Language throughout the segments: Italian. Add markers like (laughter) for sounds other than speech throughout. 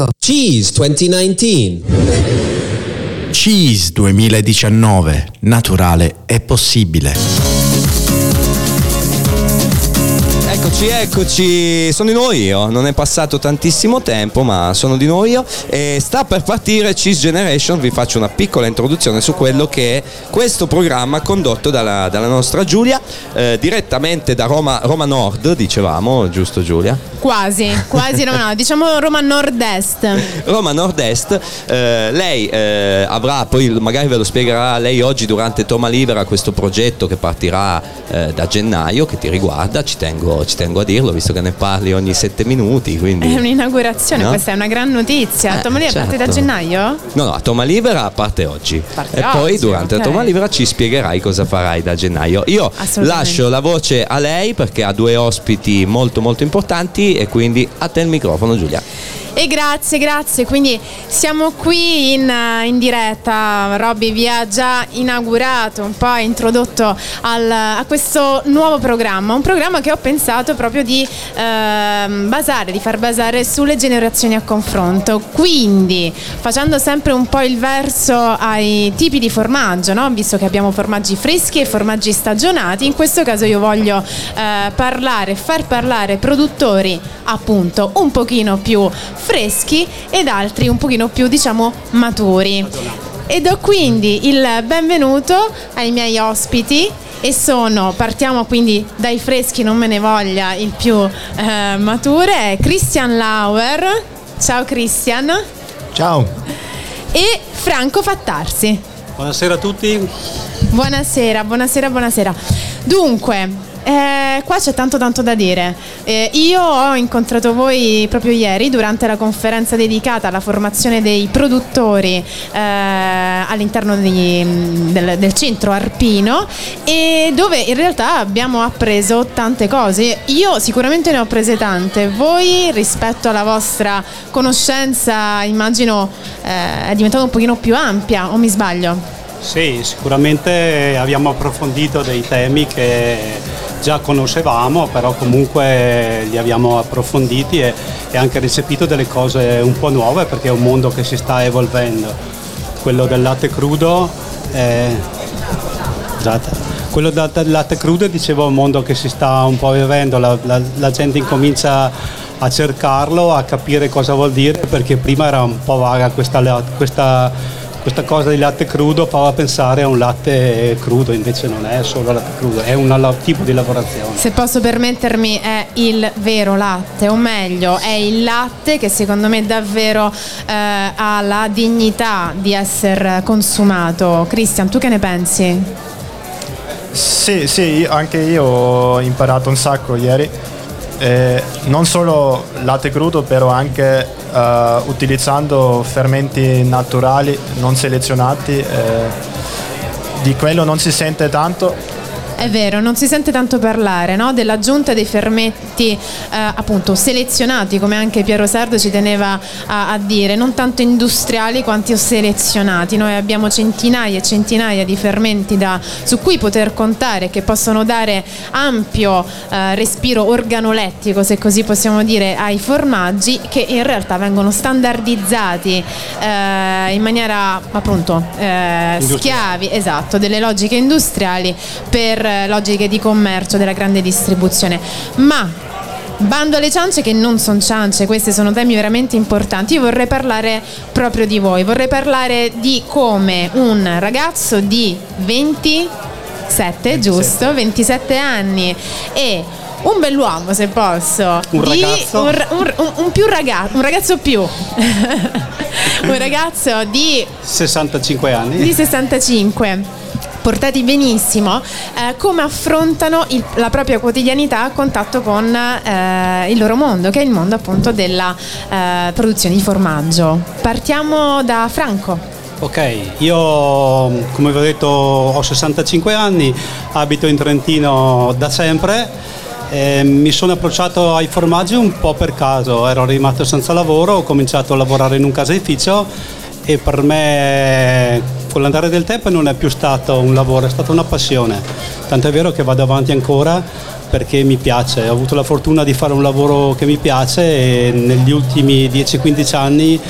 presentato Cheese 2019. Cheese 2019. Naturale è possibile. Eccoci, eccoci, sono di nuovo io, non è passato tantissimo tempo ma sono di nuovo io. E sta per partire Cheese Generation, vi faccio una piccola introduzione su quello che è questo programma condotto dalla, dalla nostra Giulia, eh, direttamente da Roma, Roma Nord, dicevamo, giusto Giulia? Quasi, quasi Roma Nord, (laughs) diciamo Roma Nord-Est. Roma Nord-Est, eh, lei eh, avrà, poi magari ve lo spiegherà lei oggi durante Toma Libera questo progetto che partirà eh, da gennaio che ti riguarda, ci tengo, ci tengo a dirlo visto che ne parli ogni sette minuti. Quindi... È un'inaugurazione, no? questa è una gran notizia. Eh, Toma Libera certo. parte da gennaio? No, no, a Toma Libera parte oggi. Parte e poi oggi, durante ok. la Toma Libera ci spiegherai cosa farai da gennaio. Io lascio la voce a lei perché ha due ospiti molto molto importanti e quindi a te il microfono Giulia. E grazie, grazie. Quindi siamo qui in, in diretta. Robby vi ha già inaugurato, un po' introdotto al- a questo nuovo programma. Un programma che ho pensato proprio di ehm, basare, di far basare sulle generazioni a confronto. Quindi facendo sempre un po' il verso ai tipi di formaggio, no? visto che abbiamo formaggi freschi e formaggi stagionati. In questo caso io voglio eh, parlare, far parlare produttori appunto un pochino più freschi ed altri un pochino più diciamo maturi. E do quindi il benvenuto ai miei ospiti e sono, partiamo quindi dai freschi, non me ne voglia, il più eh, maturo, è Christian Lauer. Ciao Christian. Ciao. E Franco Fattarsi. Buonasera a tutti. Buonasera, buonasera, buonasera. Dunque, eh, qua c'è tanto tanto da dire. Eh, io ho incontrato voi proprio ieri durante la conferenza dedicata alla formazione dei produttori eh, all'interno di- del, del centro Arpino e dove in realtà abbiamo appreso tante cose. Io sicuramente ne ho prese tante. Voi rispetto alla vostra conoscenza immagino eh, è diventata un pochino più ampia o mi sbaglio? Sì, sicuramente abbiamo approfondito dei temi che già conoscevamo, però comunque li abbiamo approfonditi e, e anche recepito delle cose un po' nuove perché è un mondo che si sta evolvendo. Quello del latte crudo è... Scusate. Quello del latte crudo dicevo è un mondo che si sta un po' evolvendo, la, la- la gente incomincia a cercarlo, a capire cosa vuol dire, perché prima era un po' vaga questa, questa, questa cosa di latte crudo, fa pensare a un latte crudo, invece non è solo latte crudo, è un tipo di lavorazione. Se posso permettermi, è il vero latte, o meglio, è il latte che secondo me davvero eh, ha la dignità di essere consumato. Cristian, tu che ne pensi? Sì, sì, anche io ho imparato un sacco ieri. Eh, non solo latte crudo, però anche eh, utilizzando fermenti naturali non selezionati. eh, di quello non si sente tanto. È vero, non si sente tanto parlare no? dell'aggiunta dei fermetti eh, appunto selezionati, come anche Piero Sardo ci teneva a, a dire, non tanto industriali quanto selezionati. Noi abbiamo centinaia e centinaia di fermenti da- su cui poter contare che possono dare ampio eh, respiro organolettico, se così possiamo dire, ai formaggi che in realtà vengono standardizzati eh, in maniera appunto eh, schiavi, esatto, delle logiche industriali per eh, logiche di commercio della grande distribuzione. Ma Bando alle ciance che non sono ciance, questi sono temi veramente importanti. Io vorrei parlare proprio di voi, vorrei parlare di come un ragazzo di 27, giusto? 27 anni e un bell'uomo se posso. Un di- ragazzo? Un, un- un- un più ragazzo, un ragazzo più. (laughs) un ragazzo di 65 anni. di 65 portati benissimo, eh, come affrontano il- la propria quotidianità a contatto con eh, il loro mondo, che è il mondo appunto della eh, produzione di formaggio. Partiamo da Franco. Ok, io come vi ho detto ho 65 anni, abito in Trentino da sempre. e mi sono approcciato ai formaggi un po' per caso, ero rimasto senza lavoro, ho cominciato a lavorare in un caseificio e per me con l'andare del tempo non è più stato un lavoro, è stata una passione. Tant'è vero che vado avanti ancora perché mi piace. Ho avuto la fortuna di fare un lavoro che mi piace e negli ultimi 10-15 anni,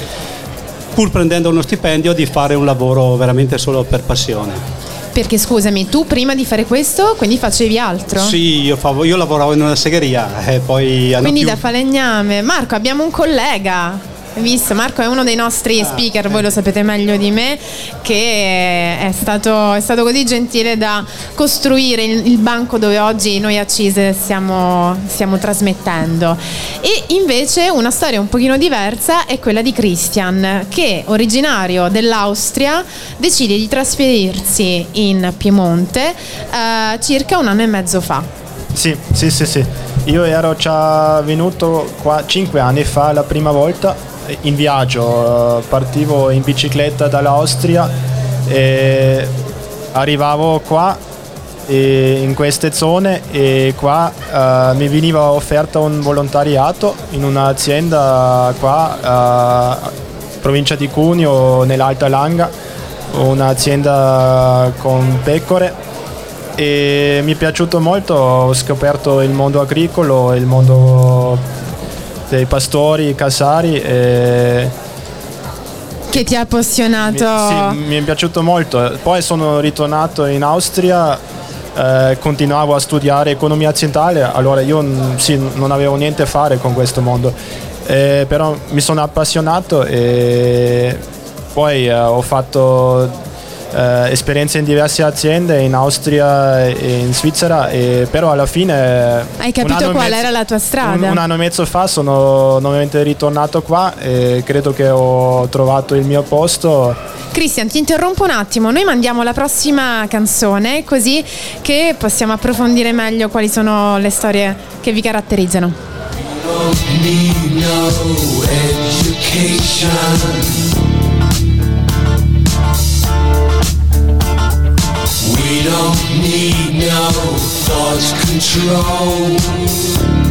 pur prendendo uno stipendio, di fare un lavoro veramente solo per passione. Perché scusami, tu prima di fare questo, quindi facevi altro? Sì, io, favo, io lavoravo in una segheria e poi... Quindi più... da falegname. Marco, abbiamo un collega visto, Marco è uno dei nostri ah, speaker, voi lo sapete meglio di me, che è stato, è stato così gentile da costruire il, il, banco dove oggi noi a CISE stiamo, stiamo, trasmettendo. E invece una storia un pochino diversa è quella di Christian, che originario dell'Austria decide di trasferirsi in Piemonte eh, circa un anno e mezzo fa. Sì, sì, sì, sì. Io ero già venuto qua cinque anni fa la prima volta in viaggio, eh, partivo in bicicletta dall'Austria e arrivavo qua in queste zone e qua uh, mi veniva offerto un volontariato in un'azienda qua, uh, provincia di Cuneo, nell'Alta Langa, un'azienda con pecore. E mi è piaciuto molto, ho scoperto il mondo agricolo, il mondo dei pastori, casari. E che ti ha appassionato? Mi, sì, mi è piaciuto molto. Poi sono ritornato in Austria, eh, continuavo a studiare economia aziendale, allora io sì, non avevo niente a fare con questo mondo, eh, però mi sono appassionato e poi eh, ho fatto eh, esperienze in diverse aziende in Austria e in Svizzera, e, però alla fine... Hai capito qual mezzo, era la tua strada? Un, un, anno e mezzo fa sono nuovamente ritornato qua e credo che ho trovato il mio posto. Cristian, ti interrompo un attimo, noi mandiamo la prossima canzone così che possiamo approfondire meglio quali sono le storie che vi caratterizzano. lost control.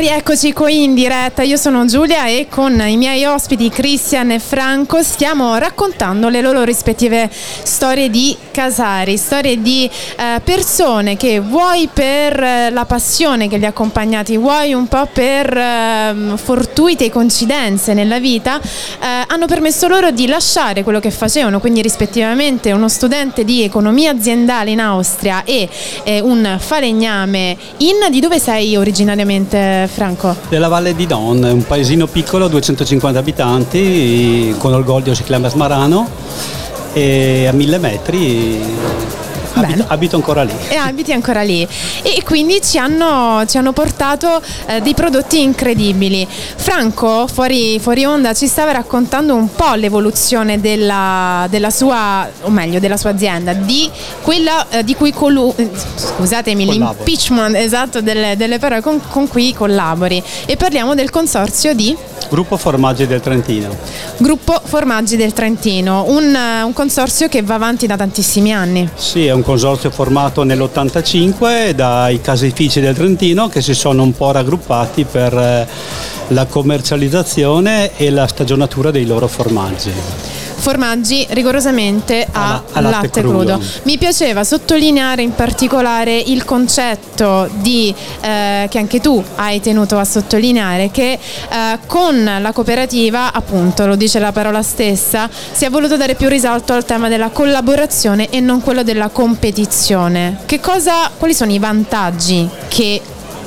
Rieccoci qui in diretta, io sono Giulia e con i miei ospiti Cristian e Franco stiamo raccontando le loro rispettive storie di casari, storie di eh, persone che vuoi per eh, la passione che li ha accompagnati, vuoi un po' per eh, fortuite coincidenze nella vita, eh, hanno permesso loro di lasciare quello che facevano, quindi rispettivamente uno studente di economia aziendale in Austria e eh, un falegname in... Di dove sei originariamente Franco? Della Valle di Don, un paesino piccolo, 250 abitanti, con orgoglio si chiama Smarano e a mille metri abito, abito, ancora lì. E abiti ancora lì. E quindi ci hanno, ci hanno portato eh, dei prodotti incredibili. Franco, fuori, fuori, onda, ci stava raccontando un po' l'evoluzione della, della sua, o meglio, della sua azienda, di quella eh, di cui colù, eh, scusatemi, Collabori. l'impeachment esatto delle, delle parole con, con cui collabori. E parliamo del consorzio di Gruppo Formaggi del Trentino. Gruppo Formaggi del Trentino, un, un, consorzio che va avanti da tantissimi anni. Sì, è un consorzio formato nell'85 dai caseifici del Trentino che si sono un po' raggruppati per eh, la commercializzazione e la stagionatura dei loro formaggi formaggi rigorosamente a, a, latte, latte crudo. crudo. Mi piaceva sottolineare in particolare il concetto di, eh, che anche tu hai tenuto a sottolineare, che eh, con la cooperativa, appunto, lo dice la parola stessa, si è voluto dare più risalto al tema della collaborazione e non quello della competizione. Cosa, quali sono i vantaggi che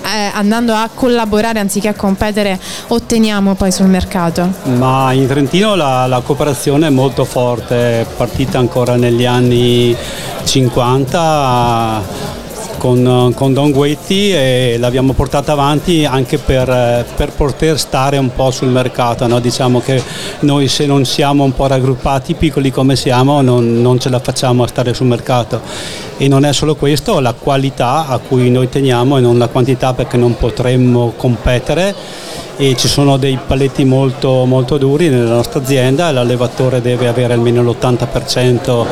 eh, andando a collaborare anziché a competere otteniamo poi sul mercato? Ma in Trentino la, la cooperazione è molto forte, è partita ancora negli anni 50 con, con, Don Guetti e l'abbiamo portata avanti anche per, per, poter stare un po' sul mercato. No? Diciamo che noi se non siamo un po' raggruppati, piccoli come siamo, non, non ce la facciamo a stare sul mercato. E non è solo questo, la qualità a cui noi teniamo e non la quantità perché non potremmo competere e ci sono dei paletti molto, molto duri nella nostra azienda, l'allevatore deve avere almeno l'80%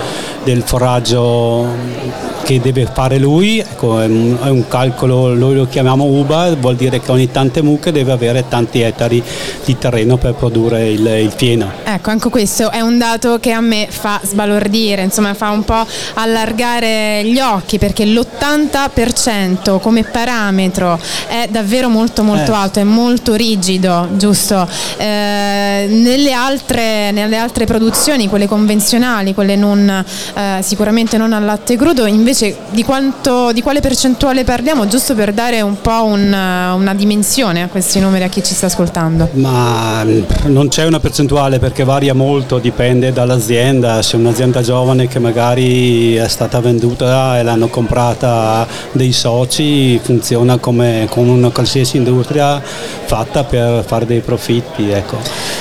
del foraggio che deve fare lui, ecco, è, un, è, un, calcolo, noi lo chiamiamo UBA, vuol dire che ogni tante mucche deve avere tanti ettari di terreno per produrre il, il fieno. Ecco, anche questo è un dato che a me fa sbalordire, insomma fa un po' allargare gli occhi perché l'80% come parametro è davvero molto molto eh. alto, è molto rigido, giusto? Eh, nelle, altre, nelle altre produzioni, quelle convenzionali, quelle non, eh, sicuramente non al latte crudo, invece invece di, quanto, di, quale percentuale parliamo, giusto per dare un po' un, una dimensione a questi numeri a chi ci sta ascoltando? Ma mm, non c'è una percentuale perché varia molto, dipende dall'azienda, se un'azienda giovane che magari è stata venduta e l'hanno comprata dei soci, funziona come con una qualsiasi industria fatta per fare dei profitti. Ecco.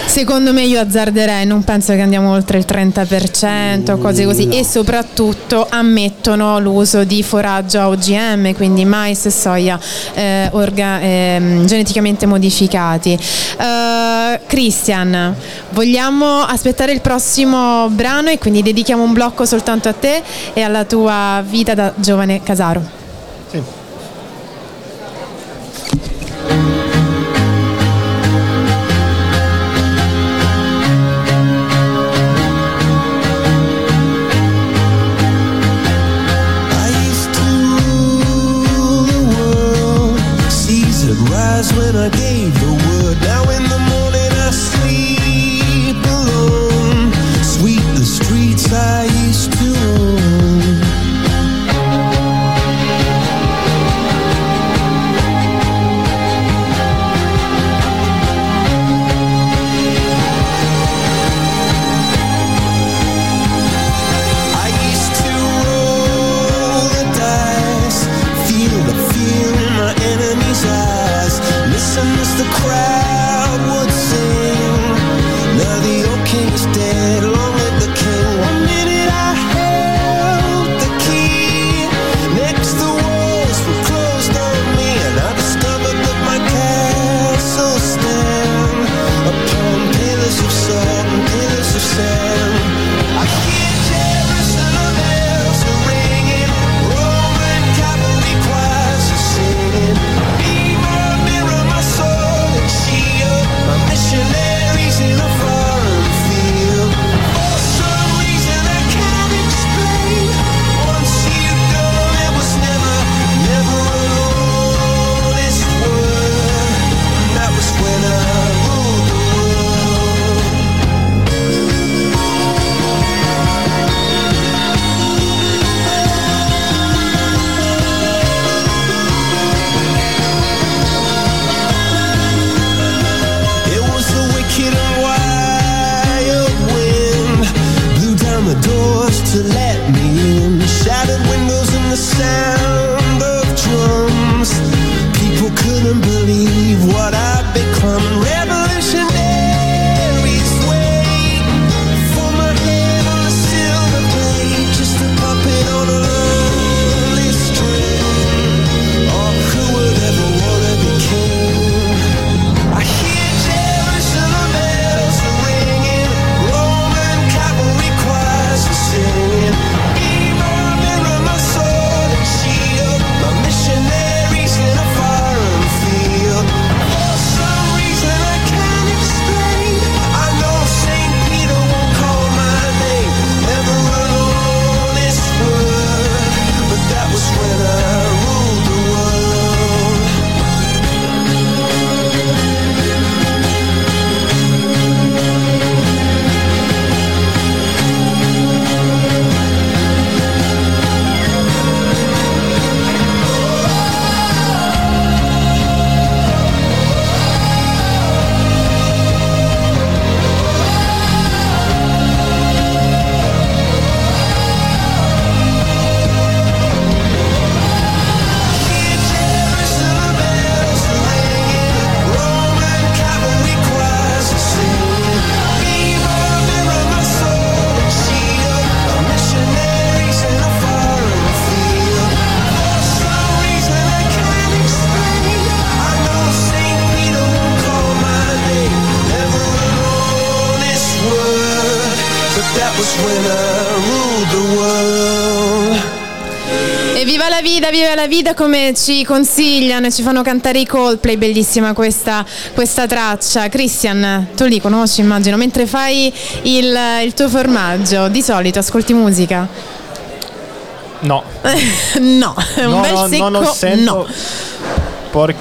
Secondo me io azzarderei, non penso che andiamo oltre il 30%, cose così, no. e soprattutto ammettono l'uso di foraggio OGM, quindi mais e soia eh, orga, eh, geneticamente modificati. Uh, Christian, vogliamo aspettare il prossimo brano e quindi dedichiamo un blocco soltanto a te e alla tua vita da giovane Casaro. Sì. was when I gave E viva la vita, viva la vita come ci consigliano e ci fanno cantare i Coldplay, bellissima questa, questa traccia. Christian, tu li conosci immagino, mentre fai il, il tuo formaggio, di solito ascolti musica? No, (laughs) no, è un no, bel no, secco non lo sento no. por-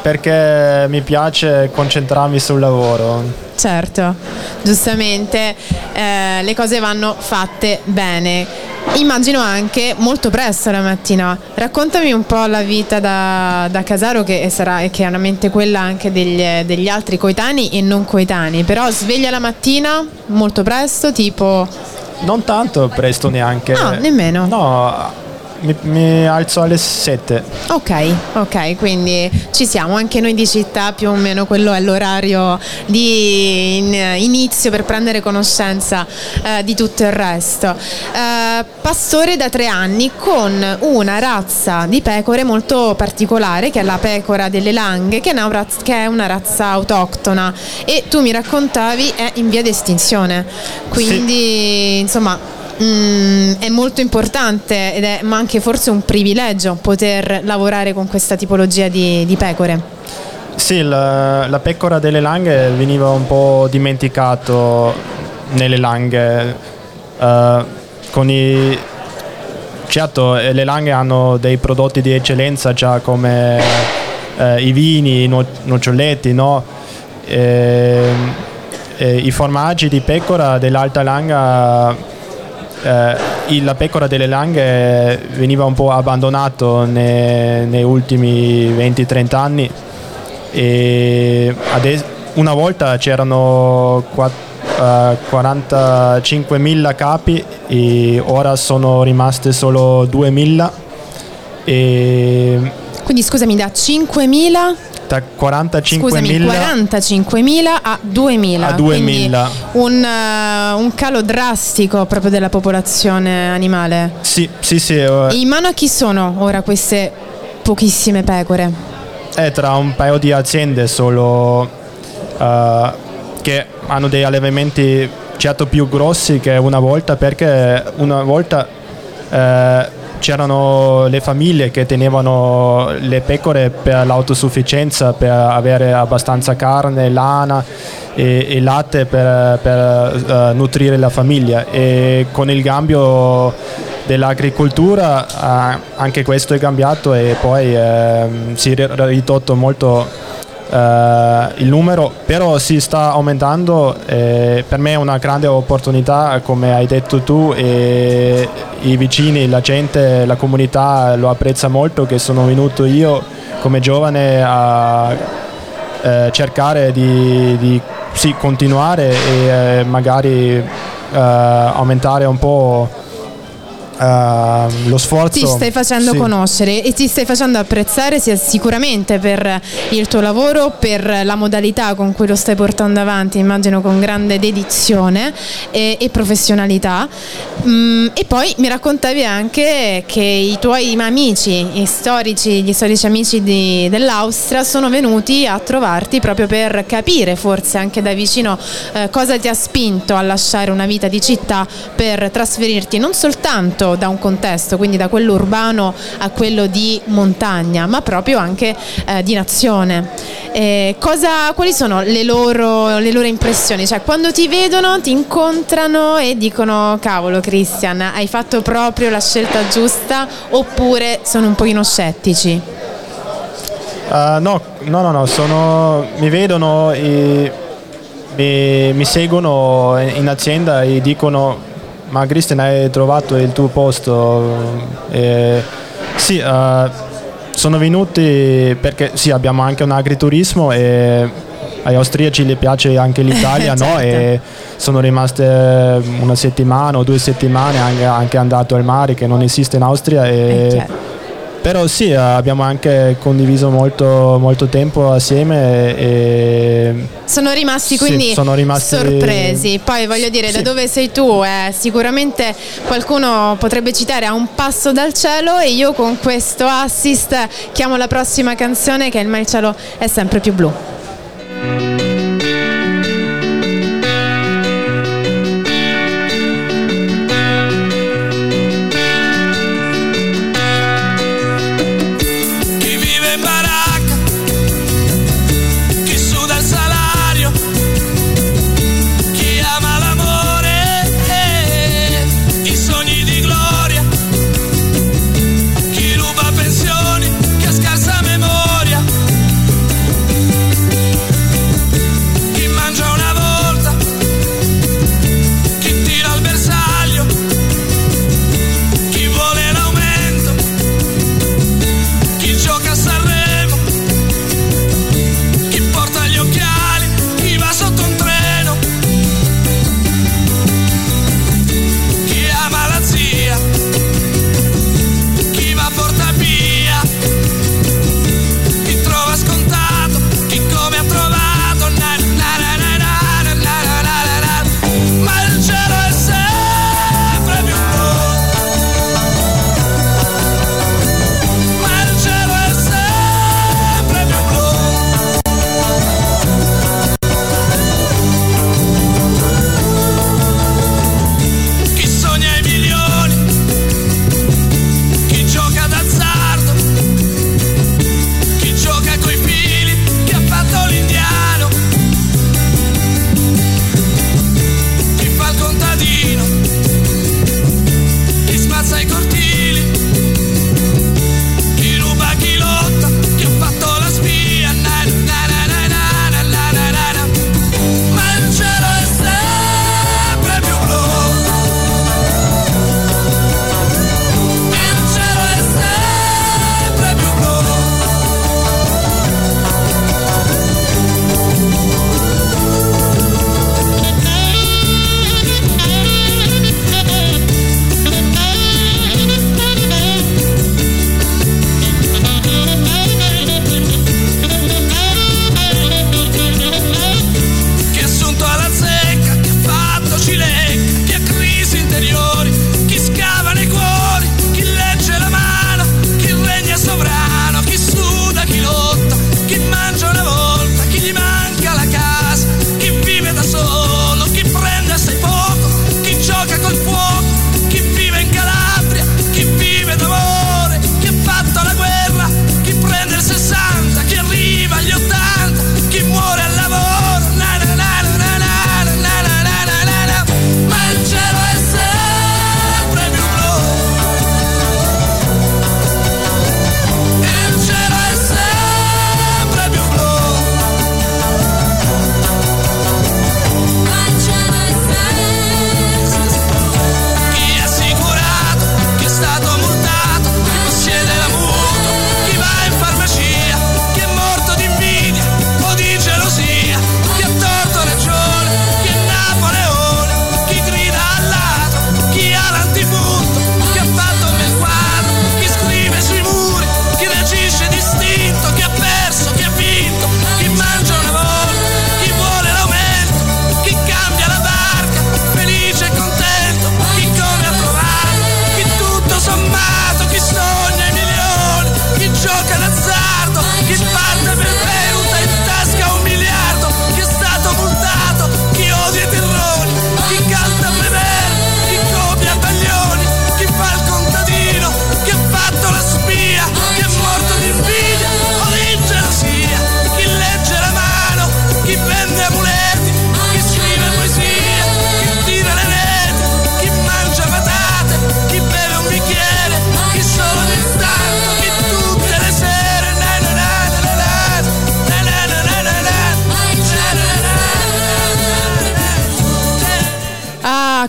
perché mi piace concentrarmi sul lavoro. Certo, giustamente eh, le cose vanno fatte bene. Immagino anche molto presto la mattina. Raccontami un po' la vita da, da casaro che sarà chiaramente quella anche degli, degli altri coetanei e non coetanei. Però sveglia la mattina molto presto, tipo Non tanto presto neanche. No, nemmeno. No, mi, mi alzo alle 7. Ok, ok, quindi ci siamo, anche noi di città più o meno quello è l'orario di in- inizio per prendere conoscenza eh, di tutto il resto. Eh, pastore da tre anni con una razza di pecore molto particolare che è la pecora delle langhe che è una, raz- che è una razza autoctona e tu mi raccontavi è in via di estinzione, quindi insomma Mm, è molto importante ed è ma anche forse un privilegio poter lavorare con questa tipologia di, di pecore. Sì, la, la pecora delle langhe veniva un po' dimenticato nelle langhe. eh, con i, certo, eh, le langhe hanno dei prodotti di eccellenza già come eh, i vini, i no- noccioletti, no? E- e I formaggi di pecora dell'alta langa eh, la pecora delle langhe veniva un po' abbandonato ne- negli ultimi 20-30 anni e ades- una volta c'erano qua- eh, 45.000 capi e ora sono rimaste solo 2.000 e Quindi scusami, da 5.000, da scusami, 45.000 45.000 a 2.000. A 2.000. Quindi un, eh, un calo drastico proprio della popolazione animale. sì, sì, sì, eh, E in mano a chi sono ora queste pochissime pecore? è tra un paio di aziende solo eh, che hanno dei allevamenti certo più grossi che una volta perché una volta eh, c'erano le famiglie che tenevano le pecore per l'autosufficienza, per avere abbastanza carne, lana e, e latte per, per, eh, nutrire la famiglia. E con il cambio dell'agricoltura eh, anche questo è cambiato e poi ehm, si è ridotto molto il numero, però si sta aumentando. per me è una grande opportunità, come hai detto tu, e i vicini, la gente, la comunità lo apprezza molto che sono venuto io come giovane a eh, cercare di, di, sì, continuare e eh, magari eh, aumentare un po' ehm, lo sforzo. ti stai facendo sì. conoscere e ti stai facendo apprezzare sia sicuramente per il tuo lavoro, per la modalità con cui lo stai portando avanti, immagino con grande dedizione e, e professionalità. Mm, e poi mi raccontavi anche che i tuoi amici, i storici, gli storici amici di- dell'Austria sono venuti a trovarti proprio per capire forse anche da vicino eh, cosa ti ha spinto a lasciare una vita di città per trasferirti non soltanto da un contesto, quindi da quello urbano a quello di montagna, ma proprio anche eh, di nazione. Eh, cosa- quali sono le loro, le loro impressioni? Cioè, quando ti vedono, ti incontrano e dicono: Cavolo, Christian, hai fatto proprio la scelta giusta? Oppure sono un pochino scettici? Eh, no, no, no, no, sono, mi vedono e mi, mi seguono in azienda e dicono ma Christian hai trovato il tuo posto? Eh, sì, eh, sono venuti perché sì, abbiamo anche un agriturismo e agli austriaci gli piace anche l'Italia, (laughs) no? Certo. E sono rimaste una settimana o due settimane anche, anche andato al mare che non esiste in Austria e Eh, certo. Però sì, abbiamo anche condiviso molto, molto tempo assieme e Sono rimasti Sì, quindi sono rimasti- sorpresi. Poi voglio dire, da Sì. dove sei tu? eh, sicuramente qualcuno potrebbe citare a un passo dal cielo e io con questo assist chiamo la prossima canzone che è Il ma il cielo è sempre più blu.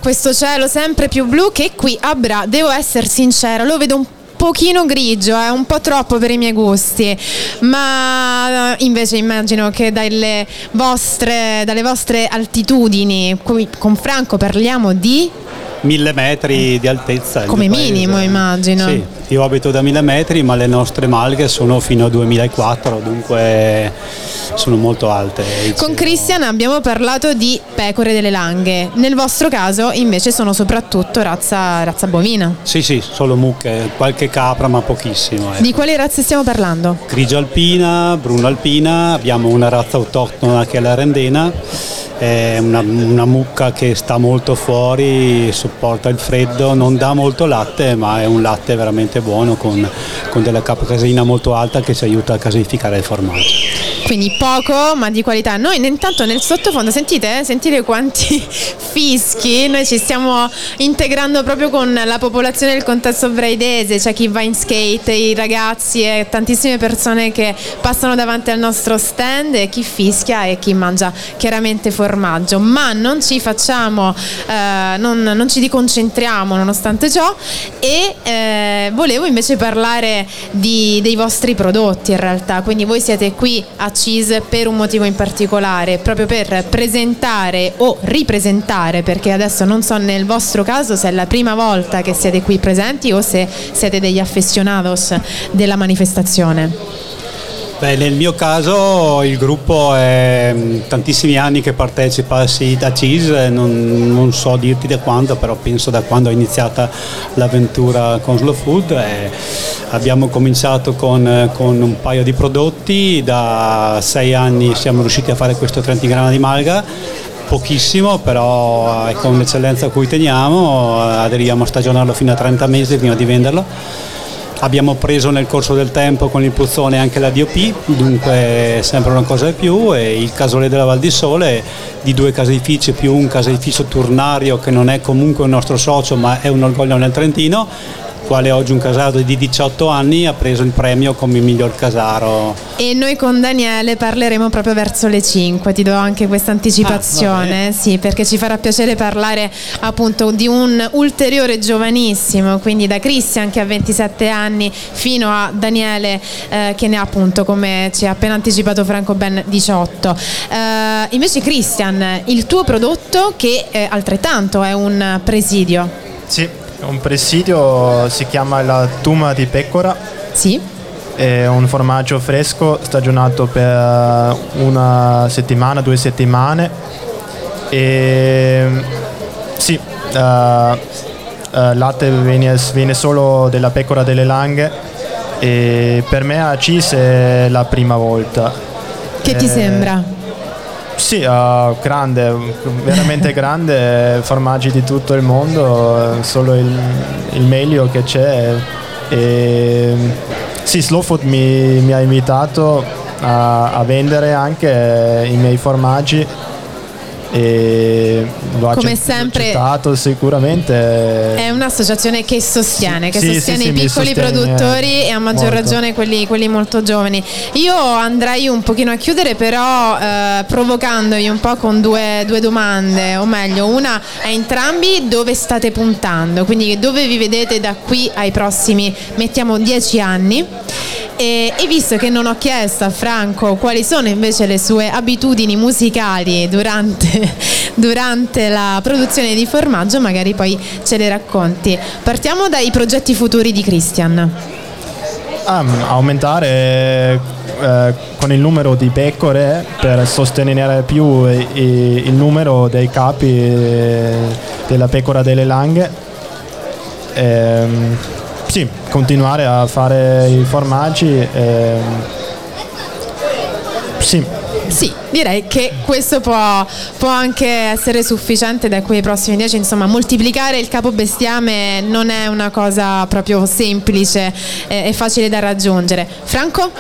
Questo cielo sempre più blu che qui a Bra, devo essere sincera, lo vedo un pochino grigio, è un po' troppo per i miei gusti, ma eh, invece immagino che dalle vostre, dalle vostre altitudini, qui con Franco parliamo di Mille metri di altezza. Come paese. minimo, immagino. Sì, io abito da mille metri, ma le nostre malghe sono fino a 2004, dunque sono molto alte. Con Christian abbiamo parlato di pecore delle langhe, nel vostro caso invece sono soprattutto razza, razza bovina. Sì, sì, solo mucche, qualche capra, ma pochissimo. ecco. Di quali razze stiamo parlando? Grigia alpina, bruno alpina, abbiamo una razza autoctona che è la rendena, è una, una mucca che sta molto fuori, sopporta il freddo, non dà molto latte, ma è un latte veramente buono con, con della caseina molto alta che ci aiuta a caseificare il formaggio. Quindi poco ma di qualità. Noi intanto nel sottofondo sentite? Sentite quanti (laughs) fischi? Noi ci stiamo integrando proprio con la popolazione del contesto braidese, c'è chi va in skate, i ragazzi e tantissime persone che passano davanti al nostro stand e chi fischia e chi mangia chiaramente formaggio. Ma non ci facciamo, eh, non, non ci deconcentriamo nonostante ciò e eh, volevo invece parlare di- dei vostri prodotti in realtà, quindi voi siete qui a Cheese per un motivo in particolare, proprio per presentare o ripresentare, perché adesso non so nel vostro caso se è la prima volta che siete qui presenti o se siete degli affezionados della manifestazione. Beh, nel mio caso il gruppo è mm, tantissimi anni che partecipa a CIS, non, non so dirti da quando, però penso da quando è iniziata l'avventura con Slow Food. abbiamo cominciato con, con un paio di prodotti, da sei anni siamo riusciti a fare questo 30 grammi di malga, pochissimo, però è con l'eccellenza a cui teniamo, aderiamo a stagionarlo fino a 30 mesi prima di venderlo. Abbiamo preso nel corso del tempo con il puzzone anche la DOP, dunque sempre una cosa di più e il casole della Val di Sole di due caseifici più un caseificio turnario che non è comunque un nostro socio ma è un orgoglio nel Trentino, quale oggi un casaro di 18 anni ha preso il premio come miglior casaro. E noi con Daniele parleremo proprio verso le 5, ti do anche questa Ah, anticipazione, bene. sì, perché ci farà piacere parlare appunto di un ulteriore giovanissimo, quindi da Christian che ha 27 anni fino a Daniele eh, che ne ha appunto, come ci ha appena anticipato Franco Ben, 18. Eh, invece Christian, il tuo prodotto che eh, altrettanto è un presidio, Sì, un presidio si chiama la tuma di pecora, sì? è un formaggio fresco stagionato per una settimana, due settimane. E sì, eh, eh, latte viene, viene solo della pecora delle langhe e per me a CIS è la prima volta. Che ti Eh, sembra? Sì, eh, grande, veramente (laughs) grande, formaggi di tutto il mondo, eh, solo il, il meglio che c'è. E, sì, Slow Food mi, mi ha invitato a, a vendere anche i miei formaggi e l'ho Come sempre- accettato sicuramente. È un'associazione che sostiene, che Sì, sostiene sì, sì, i mi piccoli sostiene produttori e a maggior molto. ragione quelli, quelli molto giovani. Io andrei un pochino a chiudere però eh, provocandovi un po' con due, due domande, o meglio una a entrambi dove state puntando, quindi dove vi vedete da qui ai prossimi, mettiamo 10 anni. E, e visto che non ho chiesto a Franco quali sono invece le sue abitudini musicali durante, (laughs) durante la produzione di formaggio, magari poi ce le racconti. Partiamo dai progetti futuri di Christian. Ah, aumentare eh, con il numero di pecore per sostenere più i- i- il numero dei capi eh, della pecora delle langhe. Ehm, sì, continuare a fare i formaggi. ehm, sì, Sì, direi che questo può, può anche essere sufficiente da qui ai prossimi dieci. Insomma, moltiplicare il capo bestiame non è una cosa proprio semplice eh, e facile da raggiungere. Franco?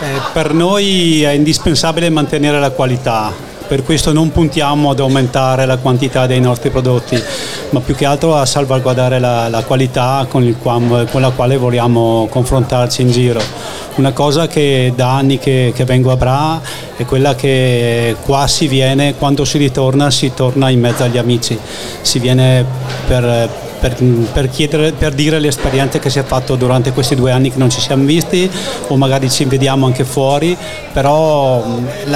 Eh, per noi è indispensabile mantenere la qualità per questo non puntiamo ad aumentare la quantità dei nostri prodotti, ma più che altro a salvaguardare la, la qualità con, il con la quale vogliamo confrontarci in giro. Una cosa che da anni che, che vengo a Bra è quella che qua si viene, quando si ritorna, si torna in mezzo agli amici, si viene per, per, per chiedere, per dire le esperienze che si è fatto durante questi due anni che non ci siamo visti o magari ci vediamo anche fuori, però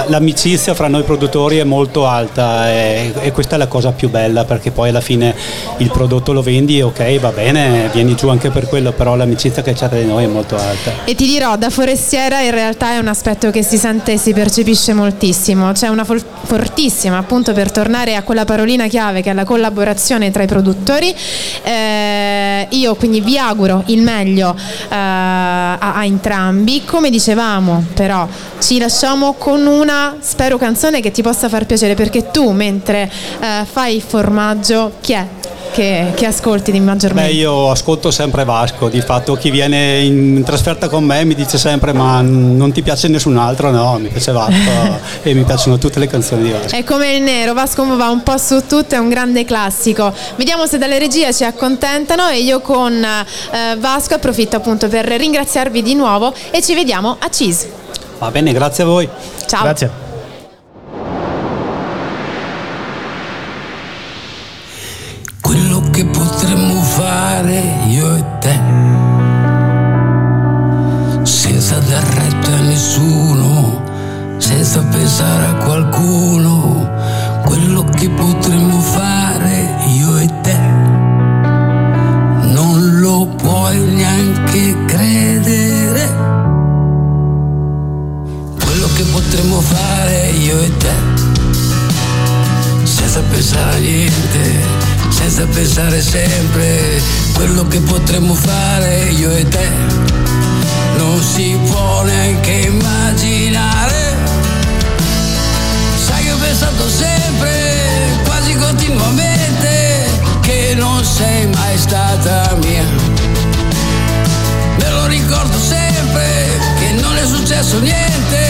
l'amicizia fra noi produttori è molto alta e, e questa è la cosa più bella perché poi alla fine il prodotto lo vendi, ok va bene, vieni giù anche per quello, però l'amicizia che c'è tra di noi è molto alta. E ti dirò, da forestiera in realtà è un aspetto che si sente e si percepisce moltissimo, c'è una for- fortissima, appunto per tornare a quella parolina chiave che è la collaborazione tra i produttori. Eh, io quindi vi auguro il meglio eh, a, a entrambi. Come dicevamo, però, ci lasciamo con una, spero, canzone che ti possa far piacere perché tu mentre eh, fai il formaggio, chi è che, che ascolti di Beh, maggiormente? io ascolto sempre Vasco, di fatto chi viene in trasferta con me mi dice sempre ma non ti piace nessun altro? No, mi piace Vasco (laughs) e mi piacciono tutte le canzoni di Vasco. È come il nero, Vasco va un po' su tutto, è un grande classico. Vediamo se dalle regie ci accontentano e io con eh, Vasco approfitto appunto per ringraziarvi di nuovo e ci vediamo a Cheese. Va bene, grazie a voi. Ciao. Grazie. Successo niente,